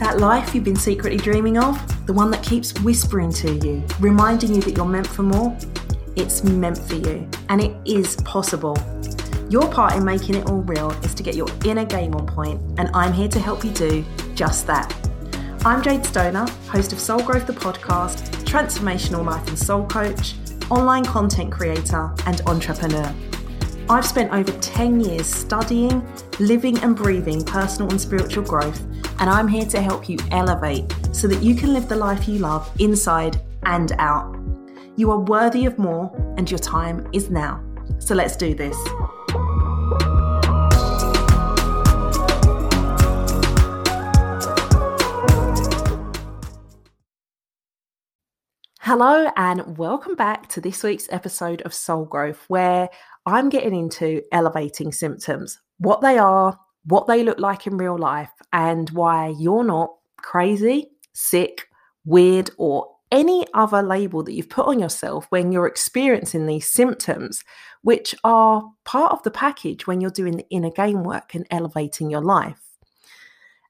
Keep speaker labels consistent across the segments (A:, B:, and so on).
A: That life you've been secretly dreaming of, the one that keeps whispering to you, reminding you that you're meant for more, it's meant for you and it is possible. Your part in making it all real is to get your inner game on point, and I'm here to help you do just that. I'm Jade Stoner, host of Soul Growth the podcast, transformational life and soul coach, online content creator, and entrepreneur. I've spent over 10 years studying, living, and breathing personal and spiritual growth, and I'm here to help you elevate so that you can live the life you love inside and out. You are worthy of more, and your time is now. So let's do this. Hello, and welcome back to this week's episode of Soul Growth, where I'm getting into elevating symptoms, what they are, what they look like in real life, and why you're not crazy, sick, weird, or any other label that you've put on yourself when you're experiencing these symptoms, which are part of the package when you're doing the inner game work and elevating your life.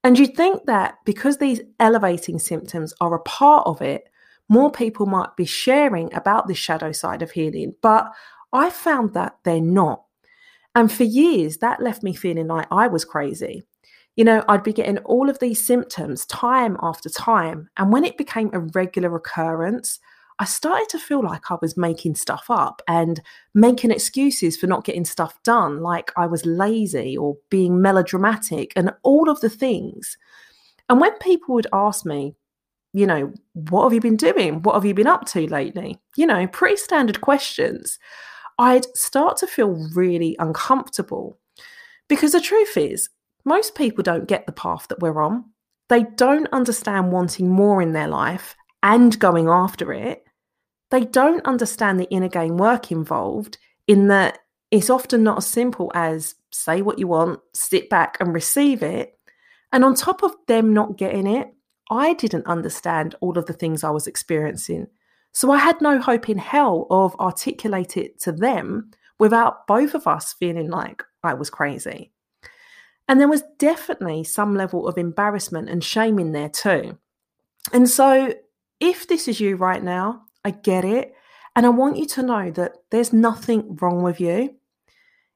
A: And you'd think that because these elevating symptoms are a part of it, more people might be sharing about this shadow side of healing. But I found that they're not. And for years, that left me feeling like I was crazy. You know, I'd be getting all of these symptoms time after time. And when it became a regular occurrence, I started to feel like I was making stuff up and making excuses for not getting stuff done, like I was lazy or being melodramatic and all of the things. And when people would ask me, you know, what have you been doing? What have you been up to lately? You know, pretty standard questions. I'd start to feel really uncomfortable because the truth is, most people don't get the path that we're on. They don't understand wanting more in their life and going after it. They don't understand the inner game work involved, in that it's often not as simple as say what you want, sit back and receive it. And on top of them not getting it, I didn't understand all of the things I was experiencing. So I had no hope in hell of articulate it to them without both of us feeling like I was crazy. And there was definitely some level of embarrassment and shame in there too. And so if this is you right now, I get it. And I want you to know that there's nothing wrong with you.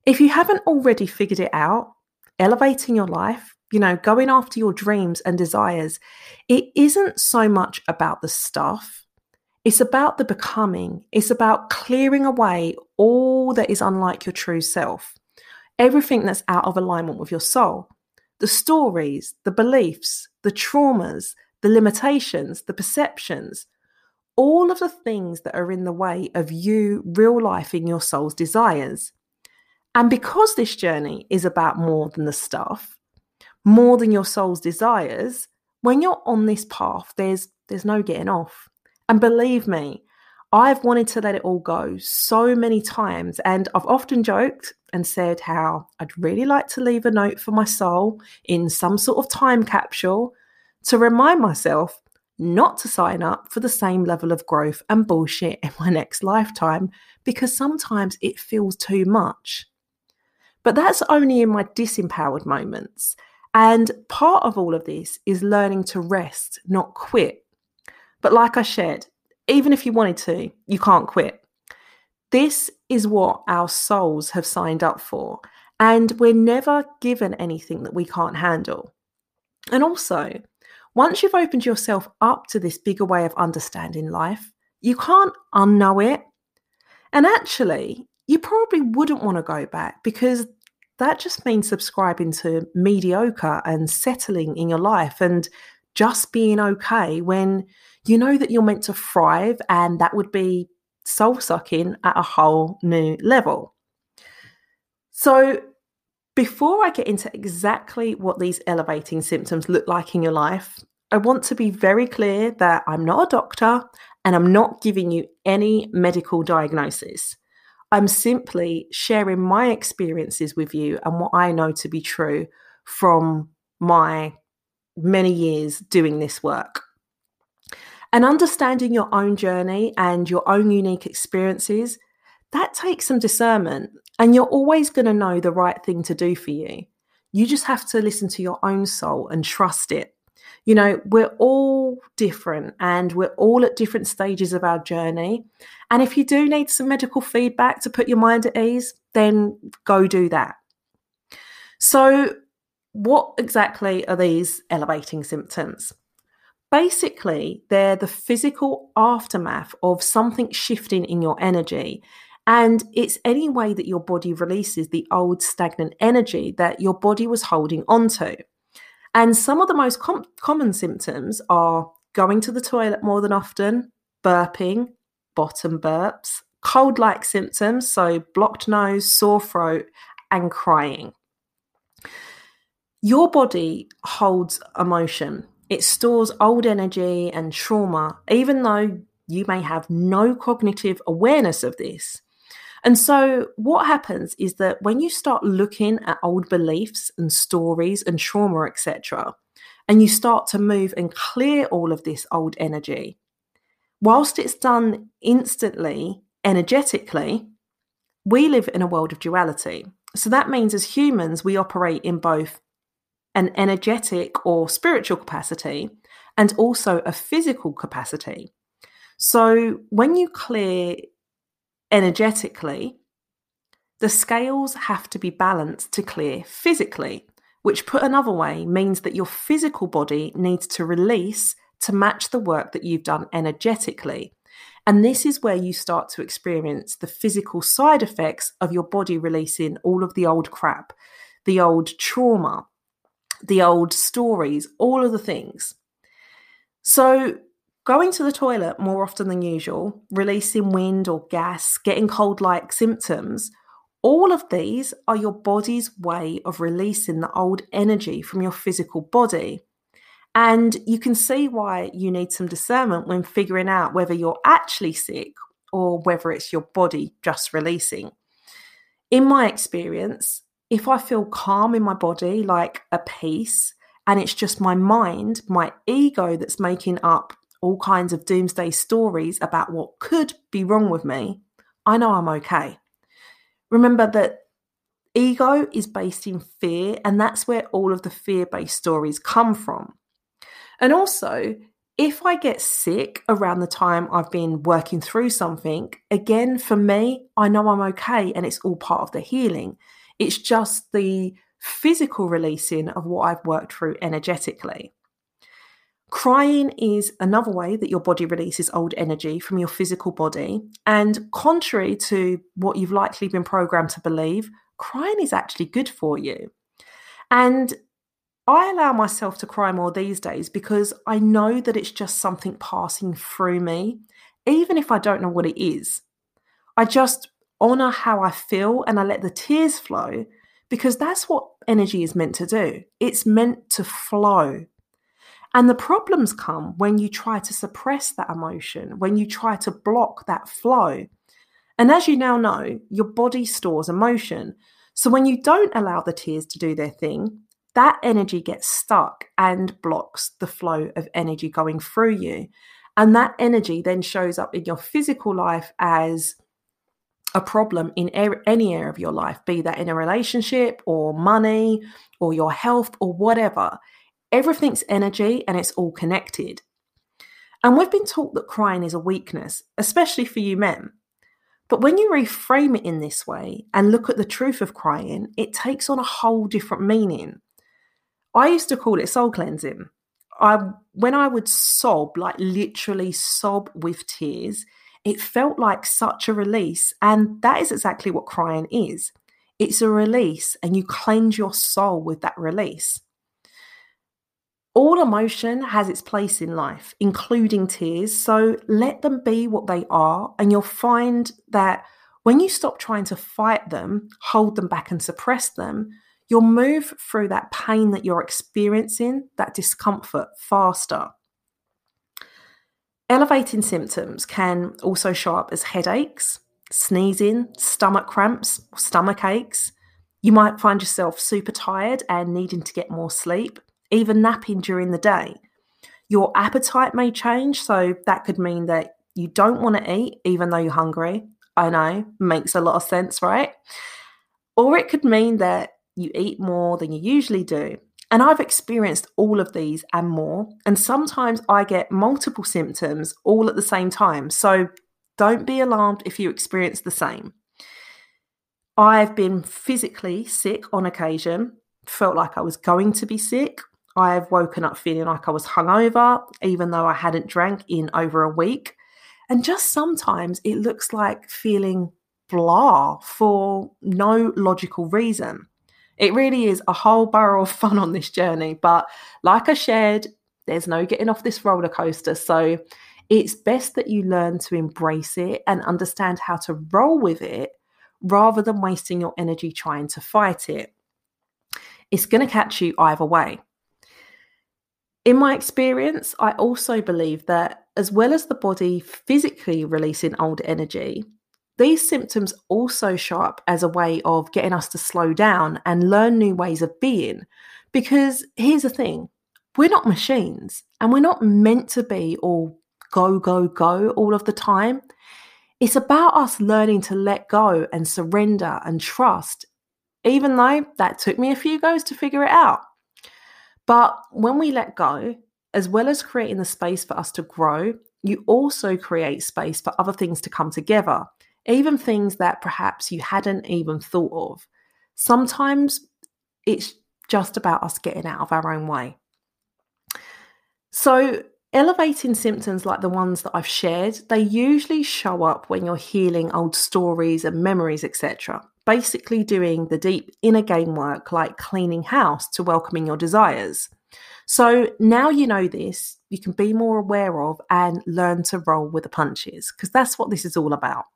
A: If you haven't already figured it out, elevating your life, you know, going after your dreams and desires, it isn't so much about the stuff. It's about the becoming. It's about clearing away all that is unlike your true self, everything that's out of alignment with your soul the stories, the beliefs, the traumas, the limitations, the perceptions, all of the things that are in the way of you real life your soul's desires. And because this journey is about more than the stuff, more than your soul's desires, when you're on this path, there's there's no getting off. And believe me, I've wanted to let it all go so many times. And I've often joked and said how I'd really like to leave a note for my soul in some sort of time capsule to remind myself not to sign up for the same level of growth and bullshit in my next lifetime because sometimes it feels too much. But that's only in my disempowered moments. And part of all of this is learning to rest, not quit. But like I shared, even if you wanted to, you can't quit. This is what our souls have signed up for. And we're never given anything that we can't handle. And also, once you've opened yourself up to this bigger way of understanding life, you can't unknow it. And actually, you probably wouldn't want to go back because that just means subscribing to mediocre and settling in your life and just being okay when you know that you're meant to thrive and that would be soul sucking at a whole new level. So, before I get into exactly what these elevating symptoms look like in your life, I want to be very clear that I'm not a doctor and I'm not giving you any medical diagnosis. I'm simply sharing my experiences with you and what I know to be true from my many years doing this work. And understanding your own journey and your own unique experiences, that takes some discernment. And you're always going to know the right thing to do for you. You just have to listen to your own soul and trust it. You know, we're all different and we're all at different stages of our journey. And if you do need some medical feedback to put your mind at ease, then go do that. So, what exactly are these elevating symptoms? Basically, they're the physical aftermath of something shifting in your energy. And it's any way that your body releases the old stagnant energy that your body was holding onto. And some of the most com- common symptoms are going to the toilet more than often, burping, bottom burps, cold like symptoms, so blocked nose, sore throat, and crying. Your body holds emotion. It stores old energy and trauma, even though you may have no cognitive awareness of this. And so, what happens is that when you start looking at old beliefs and stories and trauma, etc., and you start to move and clear all of this old energy, whilst it's done instantly, energetically, we live in a world of duality. So that means as humans, we operate in both an energetic or spiritual capacity and also a physical capacity. So when you clear energetically, the scales have to be balanced to clear physically, which put another way means that your physical body needs to release to match the work that you've done energetically. And this is where you start to experience the physical side effects of your body releasing all of the old crap, the old trauma, the old stories, all of the things. So, going to the toilet more often than usual, releasing wind or gas, getting cold like symptoms, all of these are your body's way of releasing the old energy from your physical body. And you can see why you need some discernment when figuring out whether you're actually sick or whether it's your body just releasing. In my experience, if I feel calm in my body, like a peace, and it's just my mind, my ego that's making up all kinds of doomsday stories about what could be wrong with me, I know I'm okay. Remember that ego is based in fear, and that's where all of the fear based stories come from. And also, if I get sick around the time I've been working through something, again, for me, I know I'm okay and it's all part of the healing. It's just the physical releasing of what I've worked through energetically. Crying is another way that your body releases old energy from your physical body. And contrary to what you've likely been programmed to believe, crying is actually good for you. And I allow myself to cry more these days because I know that it's just something passing through me, even if I don't know what it is. I just honor how I feel and I let the tears flow because that's what energy is meant to do. It's meant to flow. And the problems come when you try to suppress that emotion, when you try to block that flow. And as you now know, your body stores emotion. So when you don't allow the tears to do their thing, that energy gets stuck and blocks the flow of energy going through you. And that energy then shows up in your physical life as a problem in any area of your life, be that in a relationship or money or your health or whatever. Everything's energy and it's all connected. And we've been taught that crying is a weakness, especially for you men. But when you reframe it in this way and look at the truth of crying, it takes on a whole different meaning. I used to call it soul cleansing. I when I would sob, like literally sob with tears, it felt like such a release. And that is exactly what crying is it's a release, and you cleanse your soul with that release. All emotion has its place in life, including tears. So let them be what they are, and you'll find that when you stop trying to fight them, hold them back, and suppress them, you'll move through that pain that you're experiencing, that discomfort faster. Elevating symptoms can also show up as headaches, sneezing, stomach cramps, stomach aches. You might find yourself super tired and needing to get more sleep, even napping during the day. Your appetite may change, so that could mean that you don't want to eat even though you're hungry. I know, makes a lot of sense, right? or it could mean that you eat more than you usually do. And I've experienced all of these and more. And sometimes I get multiple symptoms all at the same time. So don't be alarmed if you experience the same. I've been physically sick on occasion, felt like I was going to be sick. I've woken up feeling like I was hungover, even though I hadn't drank in over a week. And just sometimes it looks like feeling blah for no logical reason. It really is a whole barrel of fun on this journey. But like I shared, there's no getting off this roller coaster. So it's best that you learn to embrace it and understand how to roll with it rather than wasting your energy trying to fight it. It's going to catch you either way. In my experience, I also believe that as well as the body physically releasing old energy, these symptoms also show up as a way of getting us to slow down and learn new ways of being. Because here's the thing we're not machines and we're not meant to be all go, go, go all of the time. It's about us learning to let go and surrender and trust, even though that took me a few goes to figure it out. But when we let go, as well as creating the space for us to grow, you also create space for other things to come together, even things that perhaps you hadn't even thought of. Sometimes it's just about us getting out of our own way. So, Elevating symptoms like the ones that I've shared, they usually show up when you're healing old stories and memories, etc. Basically, doing the deep inner game work like cleaning house to welcoming your desires. So now you know this, you can be more aware of and learn to roll with the punches because that's what this is all about.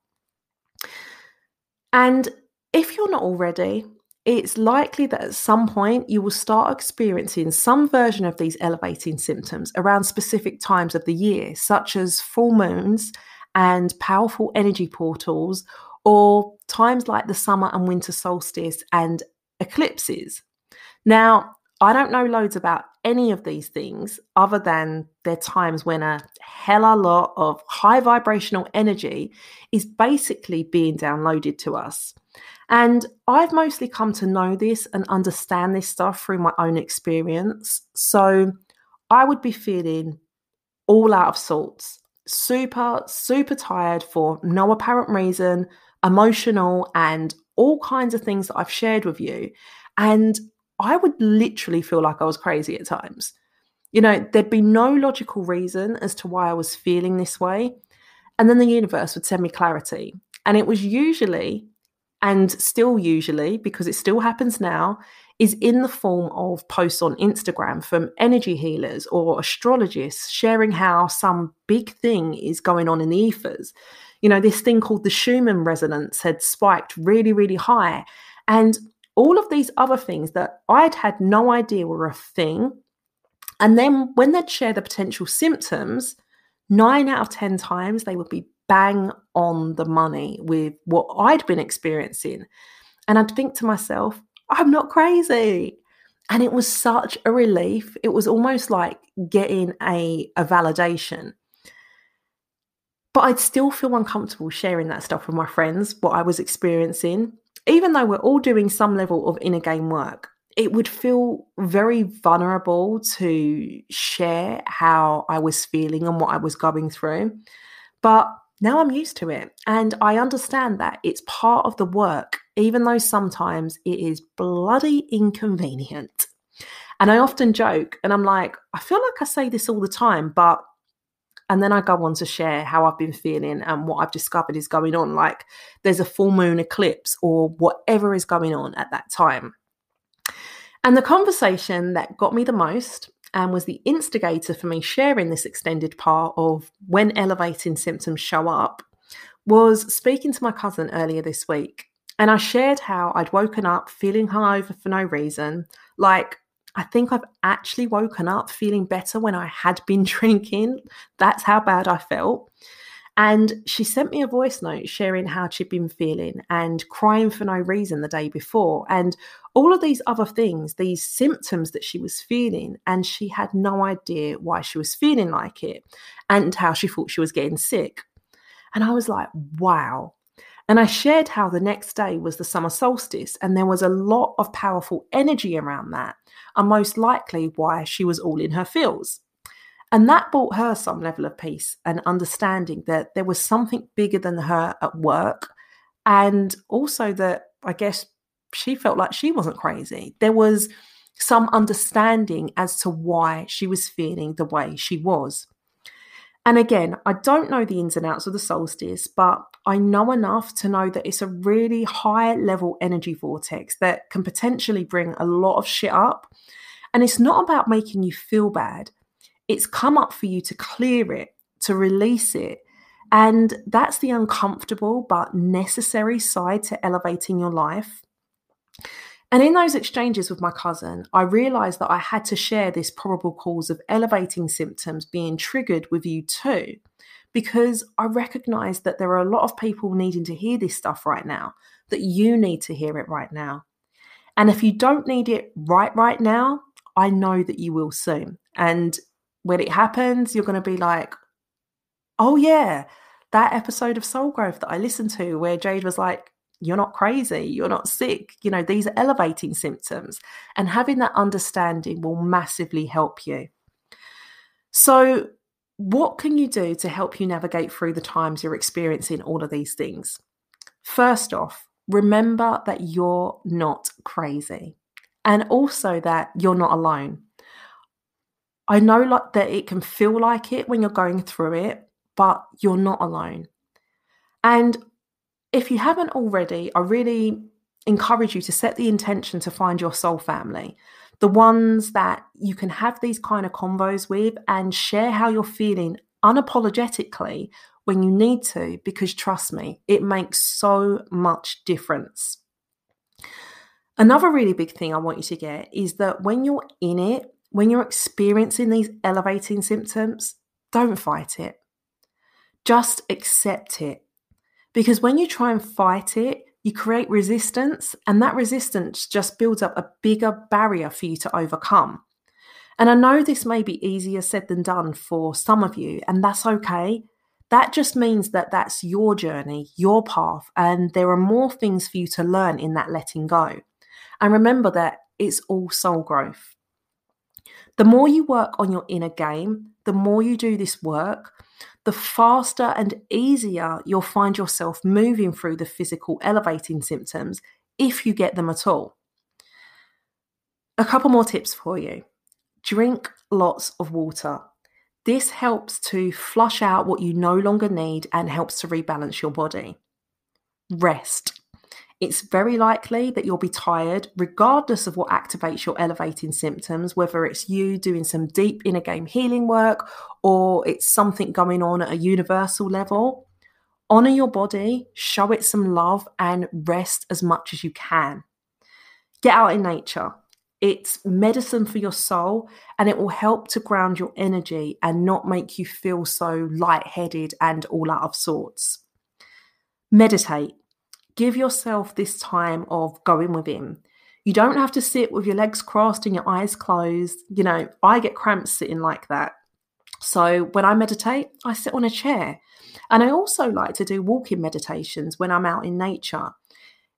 A: And if you're not already, it's likely that at some point you will start experiencing some version of these elevating symptoms around specific times of the year, such as full moons and powerful energy portals, or times like the summer and winter solstice and eclipses. Now, I don't know loads about any of these things other than they're times when a hella lot of high vibrational energy is basically being downloaded to us. And I've mostly come to know this and understand this stuff through my own experience. So I would be feeling all out of sorts, super, super tired for no apparent reason, emotional, and all kinds of things that I've shared with you. And I would literally feel like I was crazy at times. You know, there'd be no logical reason as to why I was feeling this way. And then the universe would send me clarity. And it was usually and still usually, because it still happens now, is in the form of posts on Instagram from energy healers or astrologists sharing how some big thing is going on in the ethers. You know, this thing called the Schumann resonance had spiked really, really high. And all of these other things that I'd had no idea were a thing. And then when they'd share the potential symptoms, nine out of 10 times they would be bang on the money with what I'd been experiencing. And I'd think to myself, I'm not crazy. And it was such a relief. It was almost like getting a, a validation. But I'd still feel uncomfortable sharing that stuff with my friends, what I was experiencing. Even though we're all doing some level of inner game work, it would feel very vulnerable to share how I was feeling and what I was going through. But now I'm used to it and I understand that it's part of the work, even though sometimes it is bloody inconvenient. And I often joke and I'm like, I feel like I say this all the time, but and then I go on to share how I've been feeling and what I've discovered is going on. Like there's a full moon eclipse or whatever is going on at that time. And the conversation that got me the most and was the instigator for me sharing this extended part of when elevating symptoms show up was speaking to my cousin earlier this week. And I shared how I'd woken up feeling hungover for no reason. Like, I think I've actually woken up feeling better when I had been drinking. That's how bad I felt. And she sent me a voice note sharing how she'd been feeling and crying for no reason the day before. And all of these other things, these symptoms that she was feeling. And she had no idea why she was feeling like it and how she thought she was getting sick. And I was like, wow. And I shared how the next day was the summer solstice, and there was a lot of powerful energy around that, and most likely why she was all in her feels. And that brought her some level of peace and understanding that there was something bigger than her at work. And also that I guess she felt like she wasn't crazy. There was some understanding as to why she was feeling the way she was. And again, I don't know the ins and outs of the solstice, but I know enough to know that it's a really high level energy vortex that can potentially bring a lot of shit up. And it's not about making you feel bad, it's come up for you to clear it, to release it. And that's the uncomfortable but necessary side to elevating your life. And in those exchanges with my cousin, I realized that I had to share this probable cause of elevating symptoms being triggered with you too, because I recognize that there are a lot of people needing to hear this stuff right now, that you need to hear it right now. And if you don't need it right right now, I know that you will soon. And when it happens, you're going to be like, oh, yeah, that episode of Soul Growth that I listened to where Jade was like, you're not crazy, you're not sick. You know, these are elevating symptoms. And having that understanding will massively help you. So, what can you do to help you navigate through the times you're experiencing all of these things? First off, remember that you're not crazy and also that you're not alone. I know like that it can feel like it when you're going through it, but you're not alone. And if you haven't already, I really encourage you to set the intention to find your soul family, the ones that you can have these kind of convos with and share how you're feeling unapologetically when you need to, because trust me, it makes so much difference. Another really big thing I want you to get is that when you're in it, when you're experiencing these elevating symptoms, don't fight it. Just accept it because when you try and fight it, you create resistance, and that resistance just builds up a bigger barrier for you to overcome. And I know this may be easier said than done for some of you, and that's okay. That just means that that's your journey, your path, and there are more things for you to learn in that letting go. And remember that it's all soul growth. The more you work on your inner game, the more you do this work, the faster and easier you'll find yourself moving through the physical elevating symptoms if you get them at all. A couple more tips for you drink lots of water. This helps to flush out what you no longer need and helps to rebalance your body. Rest it's very likely that you'll be tired, regardless of what activates your elevating symptoms, whether it's you doing some deep inner game healing work or it's something going on at a universal level. Honor your body, show it some love, and rest as much as you can. Get out in nature. It's medicine for your soul and it will help to ground your energy and not make you feel so lightheaded and all out of sorts. Meditate give yourself this time of going within. You don't have to sit with your legs crossed and your eyes closed. You know, I get cramps sitting like that. So when I meditate, I sit on a chair. And I also like to do walking meditations when I'm out in nature.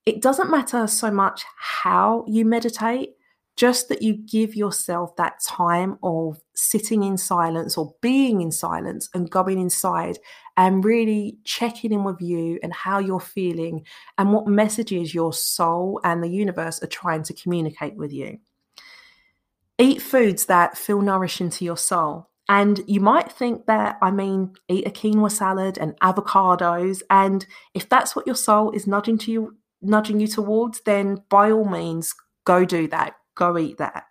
A: It doesn't matter so much how you meditate, just that you give yourself that time of sitting in silence or being in silence and going inside and really checking in with you and how you're feeling and what messages your soul and the universe are trying to communicate with you. Eat foods that feel nourishing to your soul. And you might think that, I mean, eat a quinoa salad and avocados. And if that's what your soul is nudging to you, nudging you towards, then by all means, go do that go eat that.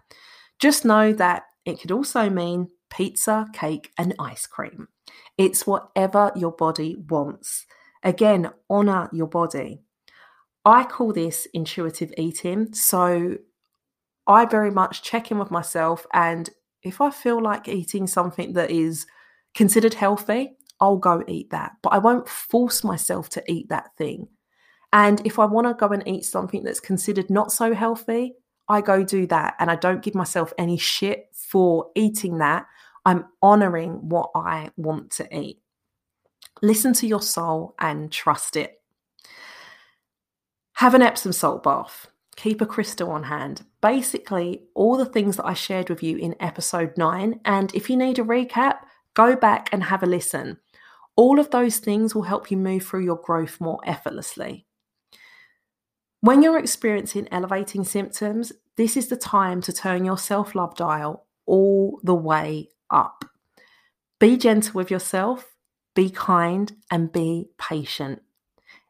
A: Just know that it could also mean pizza, cake, and ice cream. It's whatever your body wants. Again, honor your body. I call this intuitive eating. So I very much check in with myself. And if I feel like eating something that is considered healthy, I'll go eat that. But I won't force myself to eat that thing. And if I want to go and eat something that's considered not so healthy, I go do that and I don't give myself any shit for eating that. I'm honoring what I want to eat. Listen to your soul and trust it. Have an Epsom salt bath. Keep a crystal on hand. Basically, all the things that I shared with you in episode nine. And if you need a recap, go back and have a listen. All of those things will help you move through your growth more effortlessly. When you're experiencing elevating symptoms, this is the time to turn your self love dial all the way up. Be gentle with yourself, be kind, and be patient.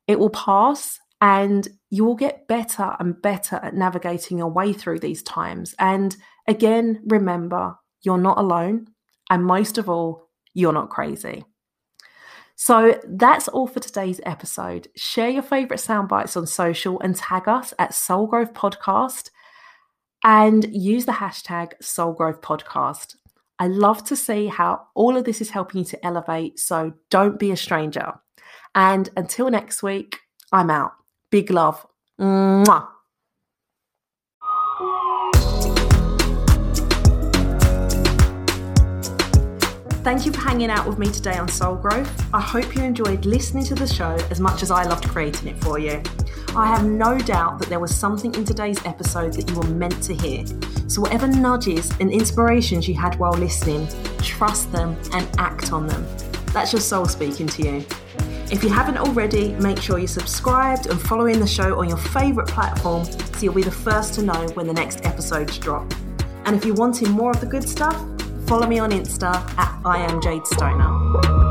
A: It will pass and you will get better and better at navigating your way through these times. And again, remember, you're not alone. And most of all, you're not crazy. So that's all for today's episode. Share your favorite sound bites on social and tag us at Soul Growth Podcast and use the hashtag Soul Growth Podcast. I love to see how all of this is helping you to elevate. So don't be a stranger. And until next week, I'm out. Big love. Mwah. Thank you for hanging out with me today on Soul Growth. I hope you enjoyed listening to the show as much as I loved creating it for you. I have no doubt that there was something in today's episode that you were meant to hear. So, whatever nudges and inspirations you had while listening, trust them and act on them. That's your soul speaking to you. If you haven't already, make sure you're subscribed and following the show on your favourite platform so you'll be the first to know when the next episodes drop. And if you're wanting more of the good stuff, follow me on Insta at I am Jade Stoner.